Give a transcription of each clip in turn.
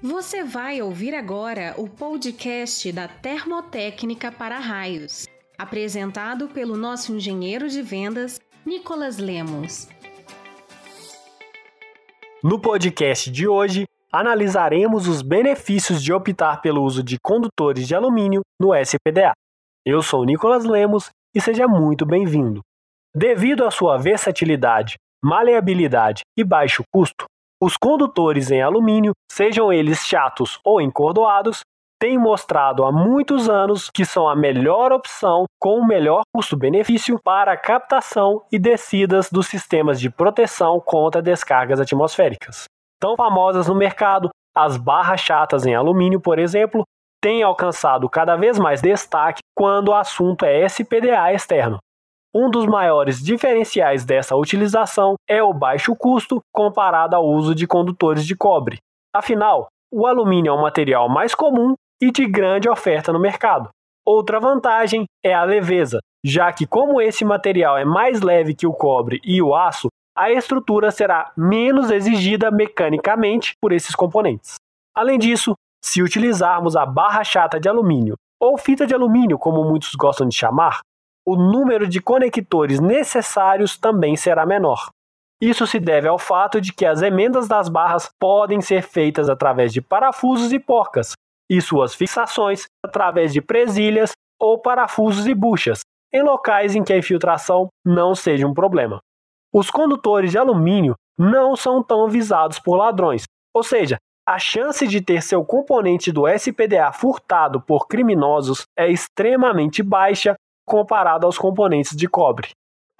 Você vai ouvir agora o podcast da Termotécnica para Raios, apresentado pelo nosso engenheiro de vendas, Nicolas Lemos. No podcast de hoje, analisaremos os benefícios de optar pelo uso de condutores de alumínio no SPDA. Eu sou Nicolas Lemos e seja muito bem-vindo. Devido à sua versatilidade, maleabilidade e baixo custo, os condutores em alumínio, sejam eles chatos ou encordoados, têm mostrado há muitos anos que são a melhor opção com o melhor custo-benefício para a captação e descidas dos sistemas de proteção contra descargas atmosféricas. Tão famosas no mercado, as barras chatas em alumínio, por exemplo, têm alcançado cada vez mais destaque quando o assunto é SPDA externo. Um dos maiores diferenciais dessa utilização é o baixo custo comparado ao uso de condutores de cobre. Afinal, o alumínio é um material mais comum e de grande oferta no mercado. Outra vantagem é a leveza, já que, como esse material é mais leve que o cobre e o aço, a estrutura será menos exigida mecanicamente por esses componentes. Além disso, se utilizarmos a barra chata de alumínio, ou fita de alumínio, como muitos gostam de chamar, o número de conectores necessários também será menor. Isso se deve ao fato de que as emendas das barras podem ser feitas através de parafusos e porcas, e suas fixações através de presilhas ou parafusos e buchas, em locais em que a infiltração não seja um problema. Os condutores de alumínio não são tão visados por ladrões, ou seja, a chance de ter seu componente do SPDA furtado por criminosos é extremamente baixa comparado aos componentes de cobre.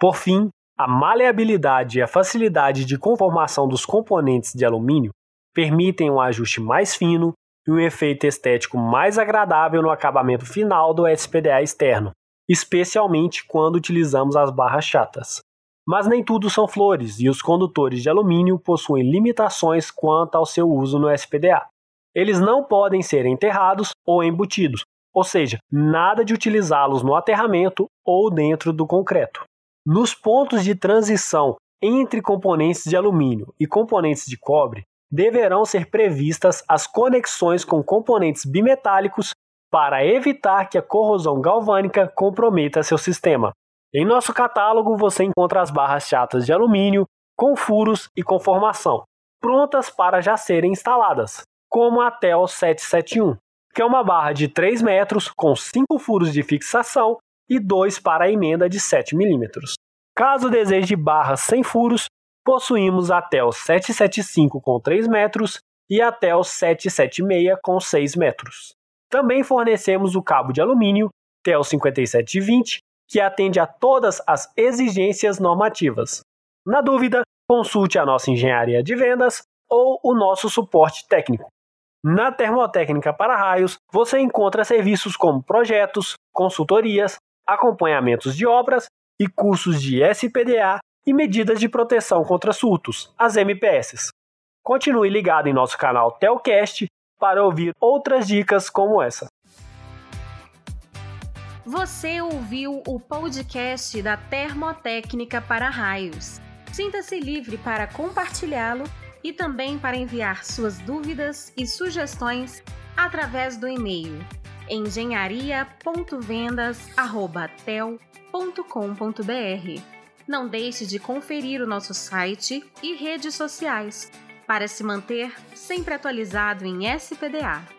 Por fim, a maleabilidade e a facilidade de conformação dos componentes de alumínio permitem um ajuste mais fino e um efeito estético mais agradável no acabamento final do SPDA externo, especialmente quando utilizamos as barras chatas. Mas nem tudo são flores e os condutores de alumínio possuem limitações quanto ao seu uso no SPDA. Eles não podem ser enterrados ou embutidos, ou seja, nada de utilizá-los no aterramento ou dentro do concreto. Nos pontos de transição entre componentes de alumínio e componentes de cobre, deverão ser previstas as conexões com componentes bimetálicos para evitar que a corrosão galvânica comprometa seu sistema. Em nosso catálogo você encontra as barras chatas de alumínio com furos e conformação, prontas para já serem instaladas, como a TEL 771 que é uma barra de 3 metros com 5 furos de fixação e 2 para a emenda de 7 milímetros. Caso deseje barras sem furos, possuímos até o 775 com 3 metros e até o 776 com 6 metros. Também fornecemos o cabo de alumínio TEL 5720, que atende a todas as exigências normativas. Na dúvida, consulte a nossa engenharia de vendas ou o nosso suporte técnico. Na Termotécnica para Raios, você encontra serviços como projetos, consultorias, acompanhamentos de obras e cursos de SPDA e medidas de proteção contra surtos, as MPS. Continue ligado em nosso canal Telcast para ouvir outras dicas como essa. Você ouviu o podcast da Termotécnica para Raios. Sinta-se livre para compartilhá-lo e também para enviar suas dúvidas e sugestões através do e-mail engenharia.vendas@tel.com.br. Não deixe de conferir o nosso site e redes sociais para se manter sempre atualizado em SPDA.